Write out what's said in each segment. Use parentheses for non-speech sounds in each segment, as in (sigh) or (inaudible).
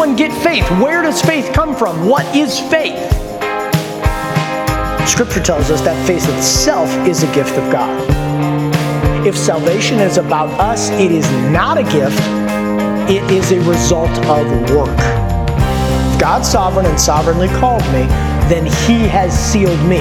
one get faith? Where does faith come from? What is faith? Scripture tells us that faith itself is a gift of God. If salvation is about us, it is not a gift, it is a result of work. If God's sovereign and sovereignly called me, then He has sealed me.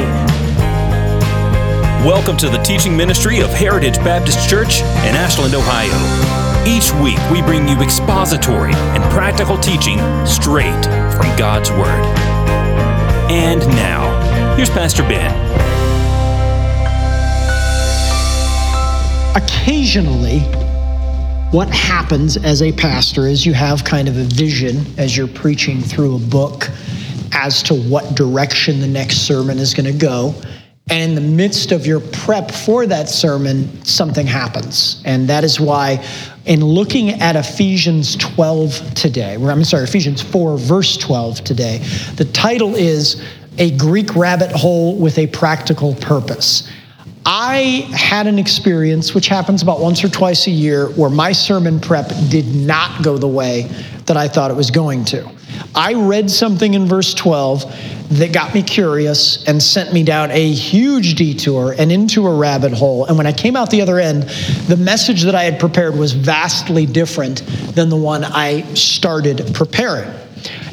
Welcome to the teaching ministry of Heritage Baptist Church in Ashland, Ohio. Each week, we bring you expository and practical teaching straight from God's Word. And now, Here's Pastor Ben. Occasionally, what happens as a pastor is you have kind of a vision as you're preaching through a book as to what direction the next sermon is going to go. And in the midst of your prep for that sermon, something happens. And that is why, in looking at Ephesians 12 today, I'm sorry, Ephesians 4, verse 12 today, the title is a Greek rabbit hole with a practical purpose. I had an experience, which happens about once or twice a year, where my sermon prep did not go the way that I thought it was going to. I read something in verse 12 that got me curious and sent me down a huge detour and into a rabbit hole. And when I came out the other end, the message that I had prepared was vastly different than the one I started preparing.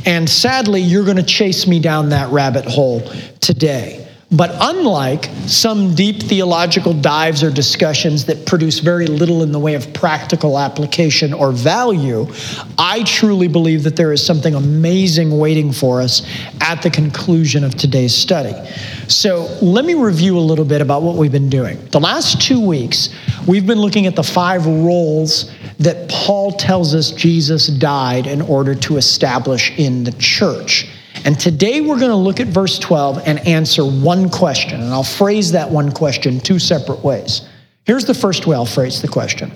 And sadly, you're going to chase me down that rabbit hole today. But unlike some deep theological dives or discussions that produce very little in the way of practical application or value, I truly believe that there is something amazing waiting for us at the conclusion of today's study. So let me review a little bit about what we've been doing. The last two weeks, we've been looking at the five roles that Paul tells us Jesus died in order to establish in the church. And today we're going to look at verse 12 and answer one question. And I'll phrase that one question two separate ways. Here's the first way I'll phrase the question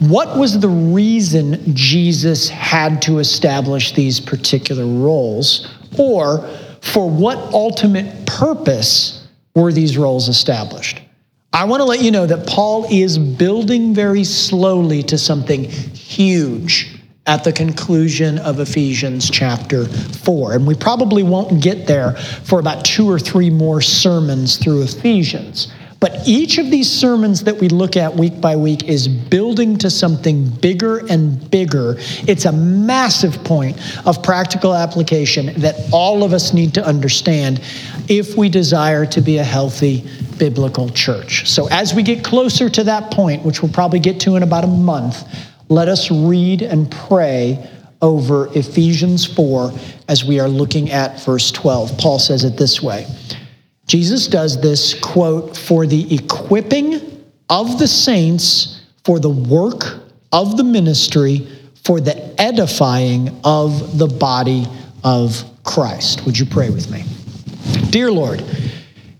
What was the reason Jesus had to establish these particular roles? Or for what ultimate purpose were these roles established? I want to let you know that Paul is building very slowly to something huge at the conclusion of Ephesians chapter 4. And we probably won't get there for about two or three more sermons through Ephesians. But each of these sermons that we look at week by week is building to something bigger and bigger. It's a massive point of practical application that all of us need to understand if we desire to be a healthy biblical church. So, as we get closer to that point, which we'll probably get to in about a month, let us read and pray over Ephesians 4 as we are looking at verse 12. Paul says it this way Jesus does this, quote, for the equipping of the saints, for the work of the ministry, for the edifying of the body of Christ. Would you pray with me? Dear Lord,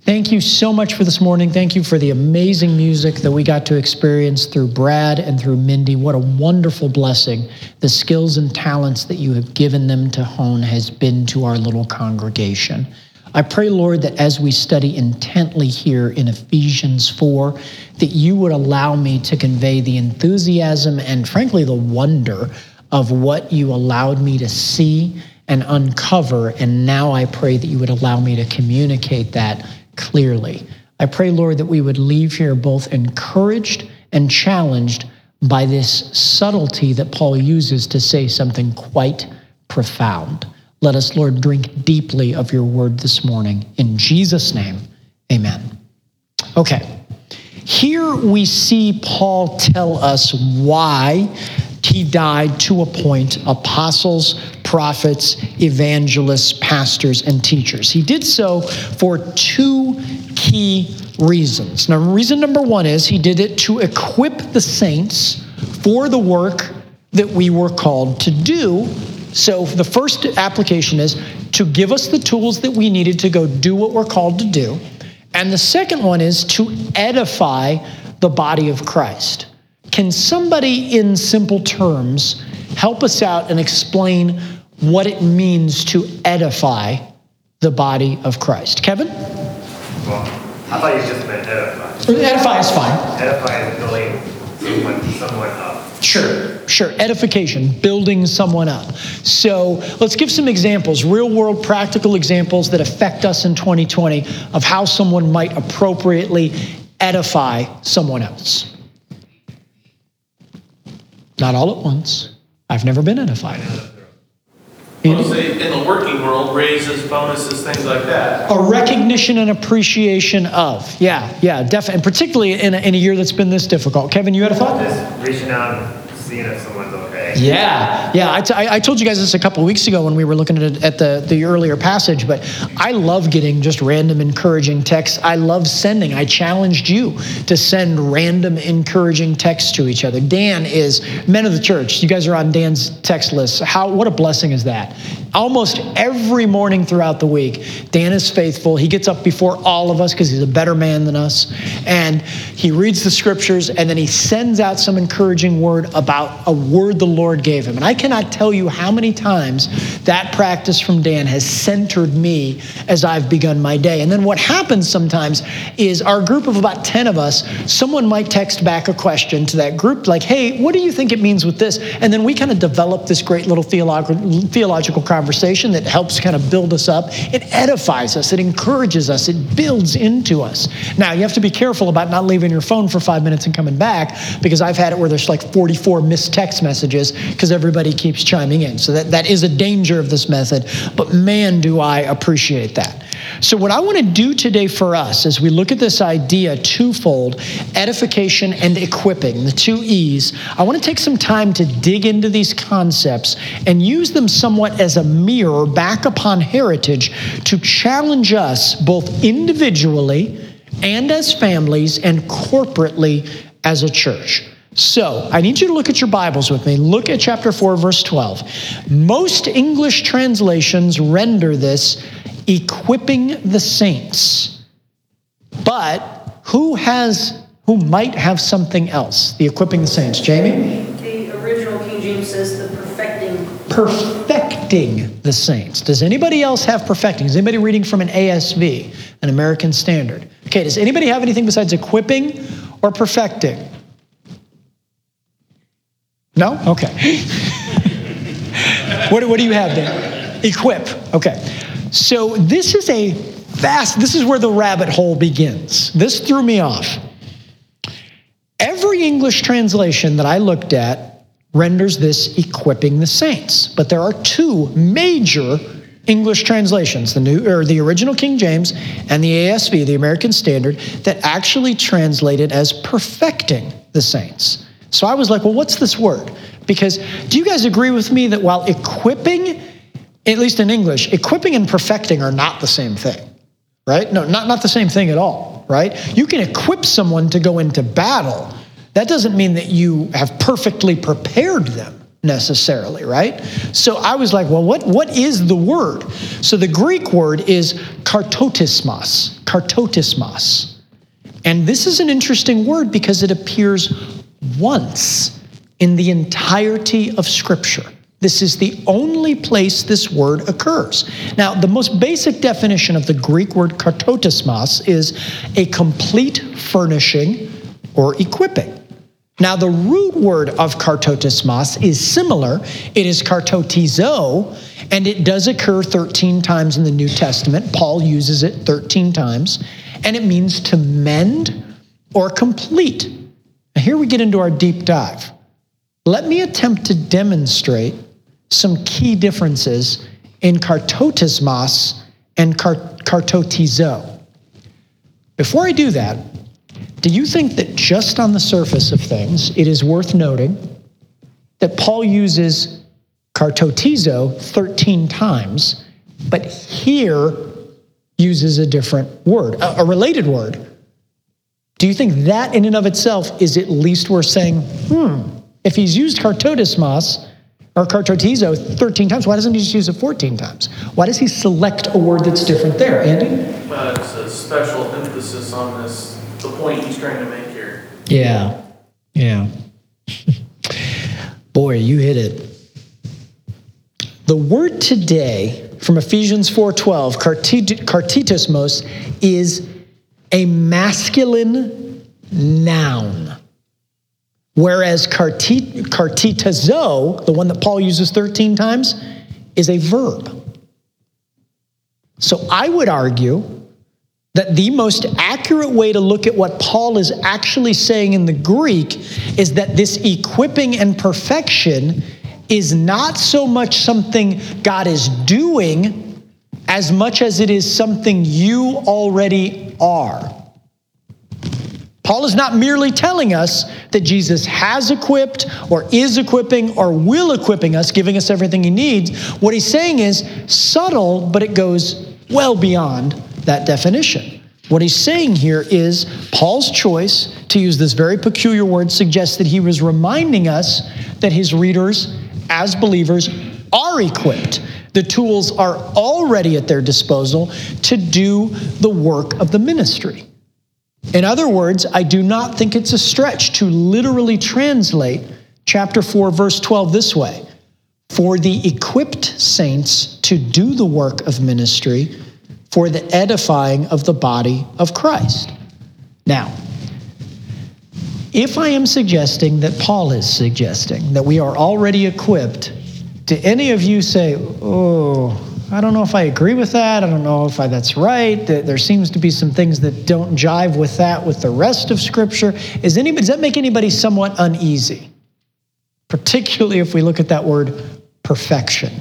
Thank you so much for this morning. Thank you for the amazing music that we got to experience through Brad and through Mindy. What a wonderful blessing the skills and talents that you have given them to hone has been to our little congregation. I pray, Lord, that as we study intently here in Ephesians 4, that you would allow me to convey the enthusiasm and, frankly, the wonder of what you allowed me to see and uncover. And now I pray that you would allow me to communicate that clearly. I pray, Lord, that we would leave here both encouraged and challenged by this subtlety that Paul uses to say something quite profound. Let us, Lord, drink deeply of your word this morning. In Jesus' name, amen. Okay, here we see Paul tell us why he died to appoint apostles, prophets, evangelists, pastors, and teachers. He did so for two key reasons. Now, reason number one is he did it to equip the saints for the work that we were called to do. So, the first application is to give us the tools that we needed to go do what we're called to do. And the second one is to edify the body of Christ. Can somebody, in simple terms, help us out and explain what it means to edify the body of Christ? Kevin? Well, I thought you just meant edify. Edify is fine. Edify is building someone, someone up. Sure, sure. Edification, building someone up. So let's give some examples, real world practical examples that affect us in 2020 of how someone might appropriately edify someone else. Not all at once. I've never been edified. Well, in the working world, raises, bonuses, things like that. A recognition and appreciation of. Yeah, yeah, definitely. And particularly in a, in a year that's been this difficult. Kevin, you had a thought? Just reaching out and seeing if someone's Yeah, yeah. I, t- I told you guys this a couple weeks ago when we were looking at, at the, the earlier passage, but I love getting just random encouraging texts. I love sending. I challenged you to send random encouraging texts to each other. Dan is men of the church. You guys are on Dan's text list. How what a blessing is that? Almost every morning throughout the week, Dan is faithful. He gets up before all of us because he's a better man than us, and he reads the scriptures and then he sends out some encouraging word about a word the Lord gave him. And I cannot tell you how many times that practice from Dan has centered me as I've begun my day. And then what happens sometimes is our group of about 10 of us, someone might text back a question to that group like, hey, what do you think it means with this? And then we kind of develop this great little theolog- theological conversation that helps kind of build us up. It edifies us, it encourages us, it builds into us. Now, you have to be careful about not leaving your phone for five minutes and coming back because I've had it where there's like 44 missed text messages because everybody keeps chiming in. So that, that is a danger of this method, but man, do I appreciate that. So, what I want to do today for us as we look at this idea twofold edification and equipping, the two E's, I want to take some time to dig into these concepts and use them somewhat as a mirror back upon heritage to challenge us both individually and as families and corporately as a church. So, I need you to look at your Bibles with me. Look at chapter 4, verse 12. Most English translations render this equipping the saints. But who has who might have something else? The equipping the saints. Jamie? The original King James says the perfecting. Perfecting the saints. Does anybody else have perfecting? Is anybody reading from an ASV, an American Standard? Okay, does anybody have anything besides equipping or perfecting? No? Okay. (laughs) what, what do you have there? Equip. Okay. So this is a vast, this is where the rabbit hole begins. This threw me off. Every English translation that I looked at renders this equipping the saints, but there are two major English translations, the new or the original King James and the ASV, the American Standard, that actually translate it as perfecting the saints. So I was like, well, what's this word? Because do you guys agree with me that while equipping, at least in English, equipping and perfecting are not the same thing, right? No, not, not the same thing at all, right? You can equip someone to go into battle. That doesn't mean that you have perfectly prepared them necessarily, right? So I was like, well, what, what is the word? So the Greek word is kartotismos, kartotismos. And this is an interesting word because it appears once in the entirety of Scripture. This is the only place this word occurs. Now, the most basic definition of the Greek word kartotismos is a complete furnishing or equipping. Now, the root word of kartotismos is similar. It is kartotizo, and it does occur 13 times in the New Testament. Paul uses it 13 times, and it means to mend or complete. Now, here we get into our deep dive. Let me attempt to demonstrate some key differences in kartotismos and kartotizo. Before I do that, do you think that just on the surface of things, it is worth noting that Paul uses kartotizo 13 times, but here uses a different word, a, related word? Do you think that in and of itself is at least worth saying, hmm, if he's used kartotismos or kartotizo 13 times, why doesn't he just use it 14 times? Why does he select a word that's different there, Andy? Uh, it's a special emphasis on this, the point he's trying to make here. Yeah, yeah. (laughs) Boy, you hit it. The word today from Ephesians 4:12, kartitismos, is a masculine noun. Whereas kartitazo, the one that Paul uses 13 times, is a verb. So I would argue that the most accurate way to look at what Paul is actually saying in the Greek is that this equipping and perfection is not so much something God is doing as much as it is something you already are. Paul is not merely telling us that Jesus has equipped or is equipping or will equipping us, giving us everything he needs. What he's saying is subtle, but it goes well beyond that definition. What he's saying here is Paul's choice to use this very peculiar word suggests that he was reminding us that his readers, as believers, are equipped. The tools are already at their disposal to do the work of the ministry. In other words, I do not think it's a stretch to literally translate chapter 4, verse 12 this way For the equipped saints to do the work of ministry for the edifying of the body of Christ. Now, if I am suggesting that Paul is suggesting that we are already equipped, do any of you say, oh, I don't know if I agree with that. I don't know if I, that's right. There seems to be some things that don't jive with that with the rest of Scripture. Is anybody, does that make anybody somewhat uneasy? Particularly if we look at that word perfection.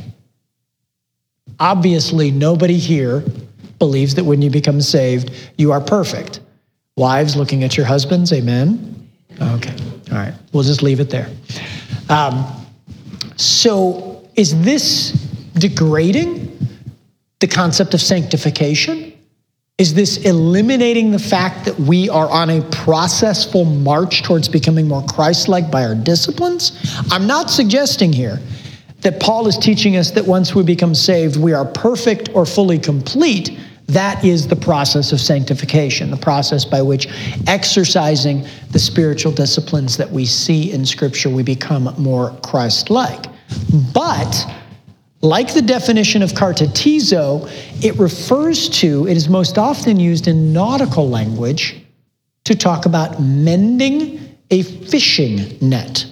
Obviously, nobody here believes that when you become saved, you are perfect. Wives looking at your husbands, amen? Okay, all right. We'll just leave it there. Um, so, is this degrading? The concept of sanctification? Is this eliminating the fact that we are on a processful march towards becoming more Christ like by our disciplines? I'm not suggesting here that Paul is teaching us that once we become saved, we are perfect or fully complete. That is the process of sanctification, the process by which exercising the spiritual disciplines that we see in Scripture, we become more Christ like. But like the definition of kartatizo, it refers to, it is most often used in nautical language to talk about mending a fishing net.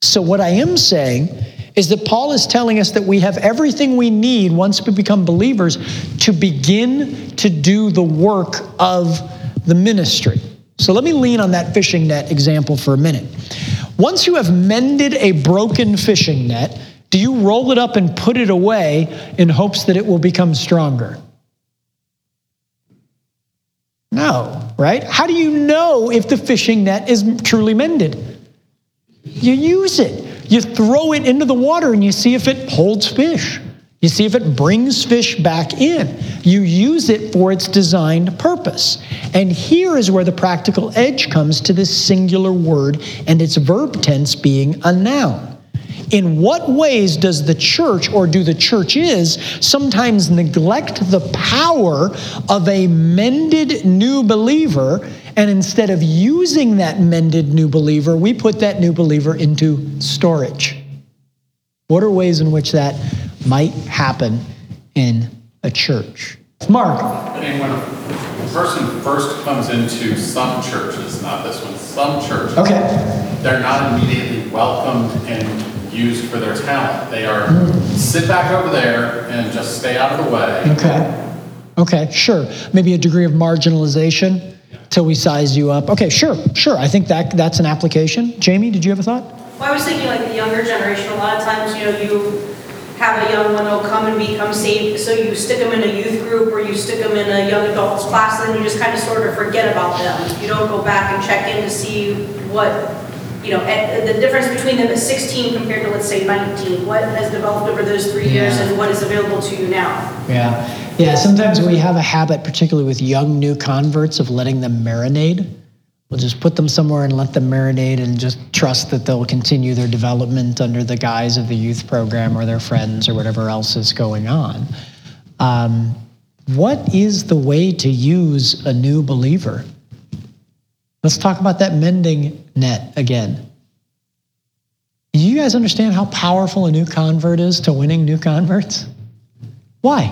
So, what I am saying is that Paul is telling us that we have everything we need once we become believers to begin to do the work of the ministry. So, let me lean on that fishing net example for a minute. Once you have mended a broken fishing net, do you roll it up and put it away in hopes that it will become stronger? No, right? How do you know if the fishing net is truly mended? You use it. You throw it into the water and you see if it holds fish. You see if it brings fish back in. You use it for its designed purpose. And here is where the practical edge comes to this singular word and its verb tense being a noun. In what ways does the church, or do the churches, sometimes neglect the power of a mended new believer? And instead of using that mended new believer, we put that new believer into storage. What are ways in which that might happen in a church? Mark. I mean, when a person first comes into some churches, not this one, some churches, okay. they're not immediately welcomed and used for their talent. They are sit back over there and just stay out of the way. Okay. Okay, sure. Maybe a degree of marginalization till we size you up. Okay, sure, sure. I think that that's an application. Jamie, did you have a thought? Well, I was thinking like the younger generation. A lot of times, you know, you have a young one who'll come and become saved, so you stick them in a youth group or you stick them in a young adults class, and then you just kind of sort of forget about them. You don't go back and check in to see what you know, at, the difference between them at 16 compared to, let's say, 19? What has developed over those three yeah. years and what is available to you now? Yeah. Yeah, sometimes we have a habit, particularly with young new converts, of letting them marinate. We'll just put them somewhere and let them marinate and just trust that they'll continue their development under the guise of the youth program or their friends or whatever else is going on. Um, what is the way to use a new believer? Let's talk about that mending net again. Do you guys understand how powerful a new convert is to winning new converts? Why?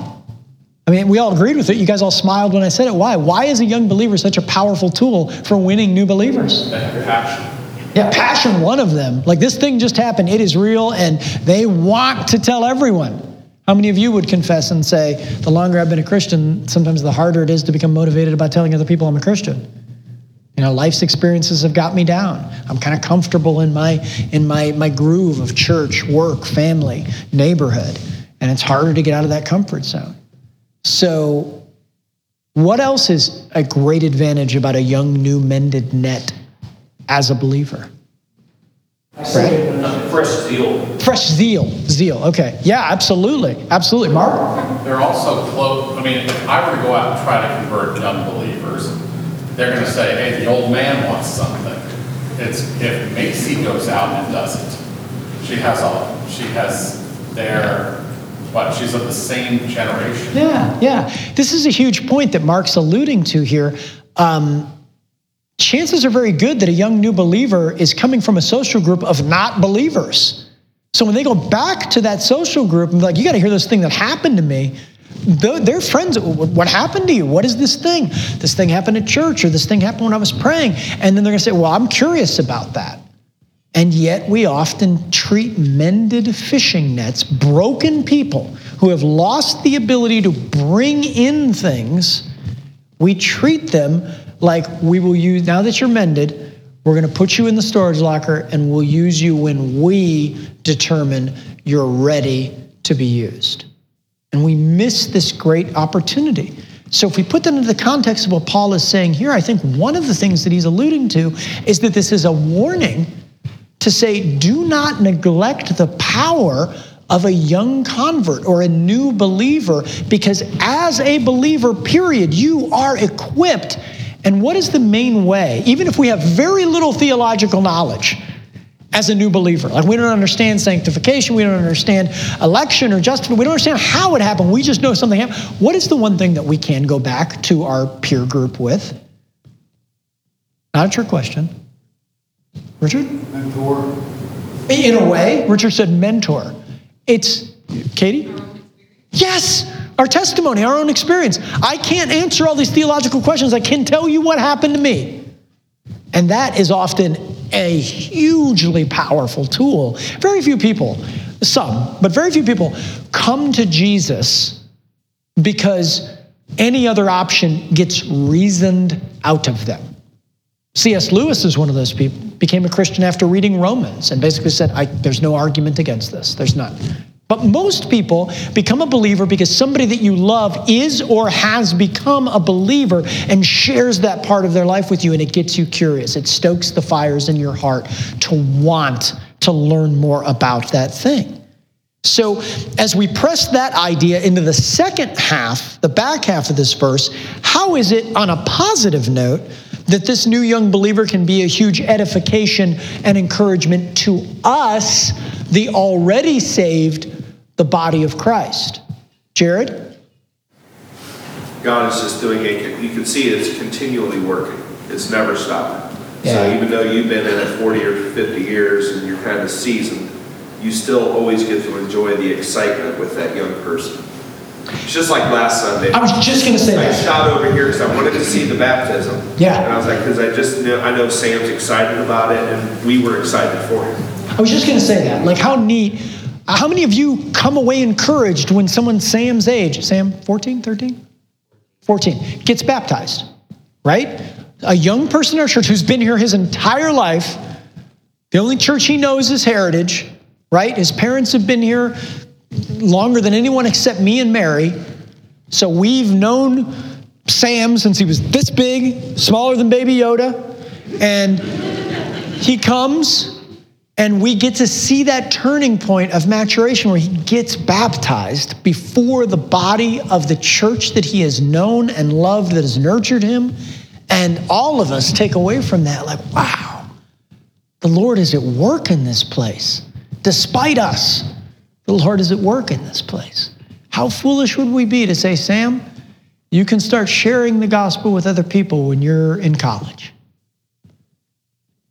I mean, we all agreed with it. You guys all smiled when I said it. Why? Why is a young believer such a powerful tool for winning new believers? Passion. Yeah, passion, one of them. Like this thing just happened, it is real, and they want to tell everyone. How many of you would confess and say, the longer I've been a Christian, sometimes the harder it is to become motivated about telling other people I'm a Christian? You know, life's experiences have got me down. I'm kind of comfortable in my in my my groove of church, work, family, neighborhood, and it's harder to get out of that comfort zone. So, what else is a great advantage about a young, new mended net as a believer? Brad? Fresh zeal. Fresh zeal, zeal. Okay, yeah, absolutely, absolutely. Mark. They're also close, I mean, if I were to go out and try to convert young believers, they're gonna say, hey, the old man wants something. It's, if Macy goes out and does it, she has all, she has their, what, she's of the same generation. Yeah, yeah. This is a huge point that Mark's alluding to here. Um, chances are very good that a young new believer is coming from a social group of not believers. So when they go back to that social group and be like, you got to hear this thing that happened to me, their friends, what happened to you? What is this thing? This thing happened at church, or this thing happened when I was praying. And then they're going to say, well, I'm curious about that. And yet we often treat mended fishing nets, broken people who have lost the ability to bring in things, we treat them like we will use, now that you're mended, we're going to put you in the storage locker and we'll use you when we determine you're ready to be used. And we miss this great opportunity. So, if we put that into the context of what Paul is saying here, I think one of the things that he's alluding to is that this is a warning to say, do not neglect the power of a young convert or a new believer, because as a believer, period, you are equipped. And what is the main way, even if we have very little theological knowledge? As a new believer. Like we don't understand sanctification, we don't understand election or justification, we don't understand how it happened. We just know something happened. What is the one thing that we can go back to our peer group with? Not a trick question. Richard? Mentor. In a way, Richard said mentor. It's Katie? Yes, our testimony, our own experience. I can't answer all these theological questions. I can tell you what happened to me. And that is often a hugely powerful tool. Very few people, some, but very few people come to Jesus because any other option gets reasoned out of them. C.S. Lewis is one of those people, became a Christian after reading Romans and basically said, There's no argument against this. There's none. But most people become a believer because somebody that you love is or has become a believer and shares that part of their life with you, and it gets you curious. It stokes the fires in your heart to want to learn more about that thing. So, as we press that idea into the second half, the back half of this verse, how is it on a positive note that this new young believer can be a huge edification and encouragement to us, the already saved the body of Christ. Jared? God is just doing it. You can see it's continually working. It's never stopping. Yeah. So even though you've been in it 40 or 50 years and you're kind of seasoned, you still always get to enjoy the excitement with that young person. It's just like last Sunday. I was just going to say I that. shot over here because I wanted to see the baptism. Yeah. And I was like, because I just know, I know Sam's excited about it and we were excited for him. I was just going to say that. Like, how neat. Uh, how many of you come away encouraged when someone Sam's age, Sam, 14, 13? 14, gets baptized, right? A young person in our church who's been here his entire life, the only church he knows is Heritage, right? His parents have been here longer than anyone except me and Mary. So we've known Sam since he was this big, smaller than Baby Yoda. And he comes and we get to see that turning point of maturation where he gets baptized before the body of the church that he has known and loved, that has nurtured him. And all of us take away from that, like, wow, the Lord is at work in this place. Despite us, the Lord is at work in this place. How foolish would we be to say, Sam, you can start sharing the gospel with other people when you're in college?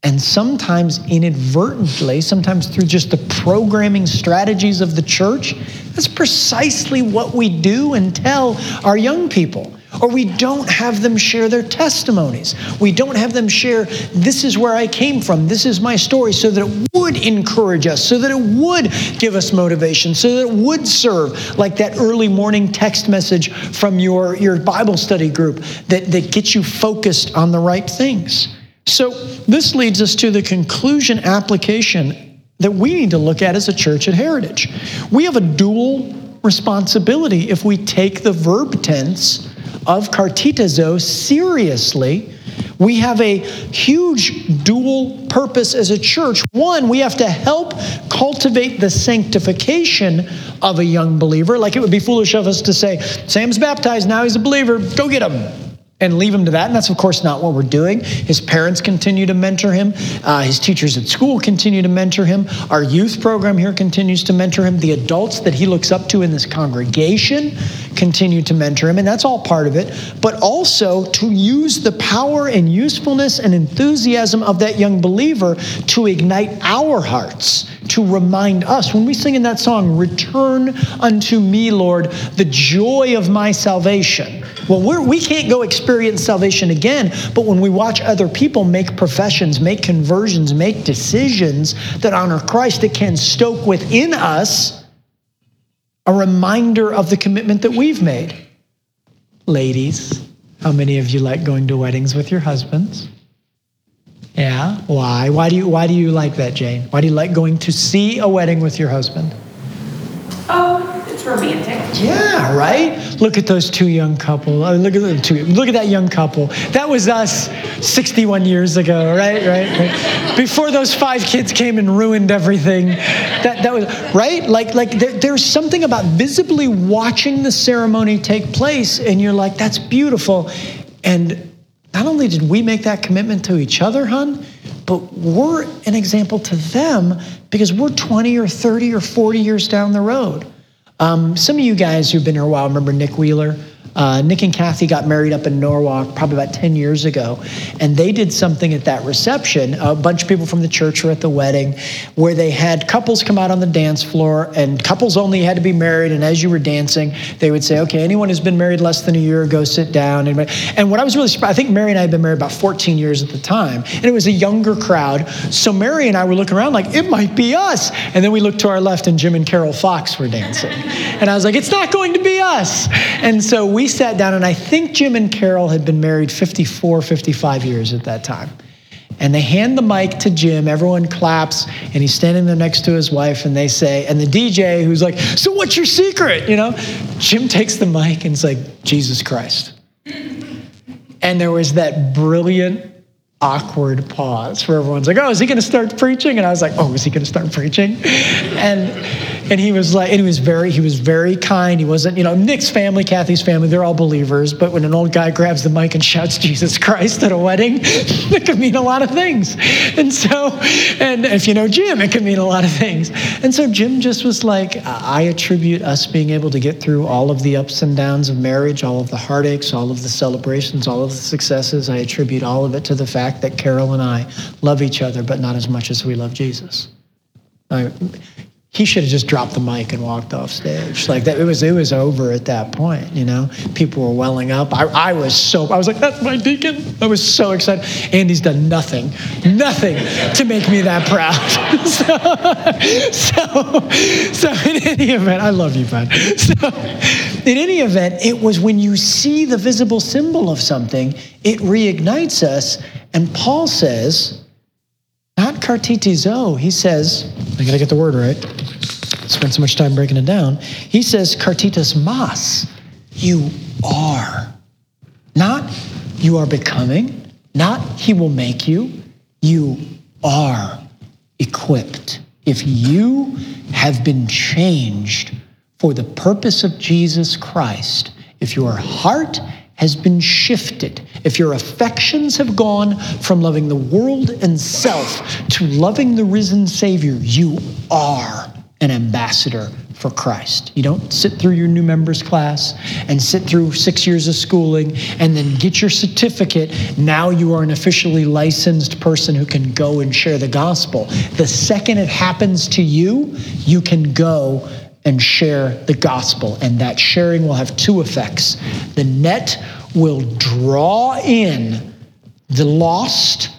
And sometimes inadvertently, sometimes through just the programming strategies of the church, that's precisely what we do and tell our young people. or we don't have them share their testimonies. We don't have them share, this is where I came from, this is my story, so that it would encourage us, so that it would give us motivation, so that it would serve like that early morning text message from your, your Bible study group that, that gets you focused on the right things. So, this leads us to the conclusion application that we need to look at as a church at Heritage. We have a dual responsibility if we take the verb tense of kartitazo seriously. We have a huge dual purpose as a church. One, we have to help cultivate the sanctification of a young believer. Like it would be foolish of us to say, Sam's baptized, now he's a believer, go get him and leave him to that. And that's, of course, not what we're doing. His parents continue to mentor him. Uh, his teachers at school continue to mentor him. Our youth program here continues to mentor him. The adults that he looks up to in this congregation continue to mentor him. And that's all part of it. But also to use the power and usefulness and enthusiasm of that young believer to ignite our hearts, to remind us. When we sing in that song, Return unto me, Lord, the joy of my salvation well, we can't go experience salvation again, but when we watch other people make professions, make conversions, make decisions that honor Christ, it can stoke within us a reminder of the commitment that we've made. Ladies, how many of you like going to weddings with your husbands? Yeah, why? Why do you why do you like that, Jane? Why do you like going to see a wedding with your husband? Oh, it's romantic. Yeah, right? Look at those two young couple. Oh, look at the two. Look at that young couple. That was us 61 years ago, right? Right? right. Before those five kids came and ruined everything. That that was right? Like like there, there's something about visibly watching the ceremony take place and you're like that's beautiful. And not only did we make that commitment to each other, hun, but we're an example to them because we're 20 or 30 or 40 years down the road. Um, some of you guys who've been here a while remember Nick Wheeler. Uh, Nick and Kathy got married up in Norwalk probably about 10 years ago, and they did something at that reception. A bunch of people from the church were at the wedding where they had couples come out on the dance floor, and couples only had to be married. And as you were dancing, they would say, Okay, anyone who's been married less than a year, go sit down. And what I was really surprised, I think Mary and I had been married about 14 years at the time, and it was a younger crowd. So Mary and I were looking around like, It might be us. And then we looked to our left, and Jim and Carol Fox were dancing. And I was like, It's not going to be us. And so we we sat down, and I think Jim and Carol had been married 54, 55 years at that time. And they hand the mic to Jim, everyone claps, and he's standing there next to his wife, and they say, and the DJ who's like, So what's your secret? You know, Jim takes the mic and it's like, Jesus Christ. And there was that brilliant, awkward pause where everyone's like, Oh, is he gonna start preaching? And I was like, Oh, is he gonna start preaching? And and he was like, and he was very, he was very kind. He wasn't, you know, Nick's family, Kathy's family, they're all believers. But when an old guy grabs the mic and shouts Jesus Christ at a wedding, (laughs) it could mean a lot of things. And so, and if you know Jim, it could mean a lot of things. And so Jim just was like, I attribute us being able to get through all of the ups and downs of marriage, all of the heartaches, all of the celebrations, all of the successes. I attribute all of it to the fact that Carol and I love each other, but not as much as we love Jesus. I, he should have just dropped the mic and walked off stage. Like that, it was it was over at that point. You know, people were welling up. I, I was so I was like, that's my deacon. I was so excited. Andy's done nothing, nothing to make me that proud. (laughs) so, so, so in any event, I love you, bud. So, in any event, it was when you see the visible symbol of something, it reignites us. And Paul says, not kartitizo. He says, I gotta get the word right. Spend so much time breaking it down. He says, Cartitas mas. You are. Not you are becoming, not he will make you. You are equipped. If you have been changed for the purpose of Jesus Christ, if your heart has been shifted, if your affections have gone from loving the world and self to loving the risen Savior, you are an ambassador for Christ. You don't sit through your new members class and sit through six years of schooling and then get your certificate. Now you are an officially licensed person who can go and share the gospel. The second it happens to you, you can go and share the gospel. And that sharing will have two effects. The net will draw in the lost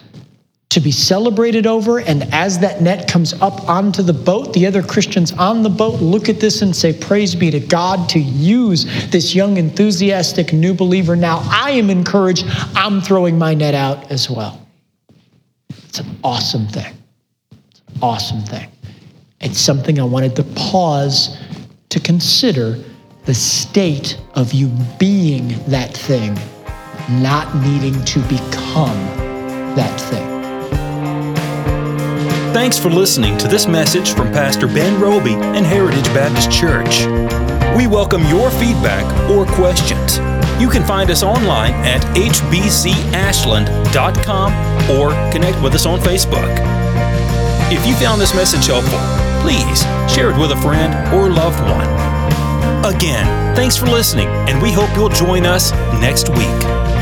to be celebrated over. And as that net comes up onto the boat, the other Christians on the boat look at this and say, Praise be to God to use this young, enthusiastic new believer. Now I am encouraged. I'm throwing my net out as well. It's an awesome thing. It's an awesome thing. It's something I wanted to pause to consider the state of you being that thing, not needing to become that thing. Thanks for listening to this message from Pastor Ben Roby and Heritage Baptist Church. We welcome your feedback or questions. You can find us online at hbcashland.com or connect with us on Facebook. If you found this message helpful, please share it with a friend or loved one. Again, thanks for listening, and we hope you'll join us next week.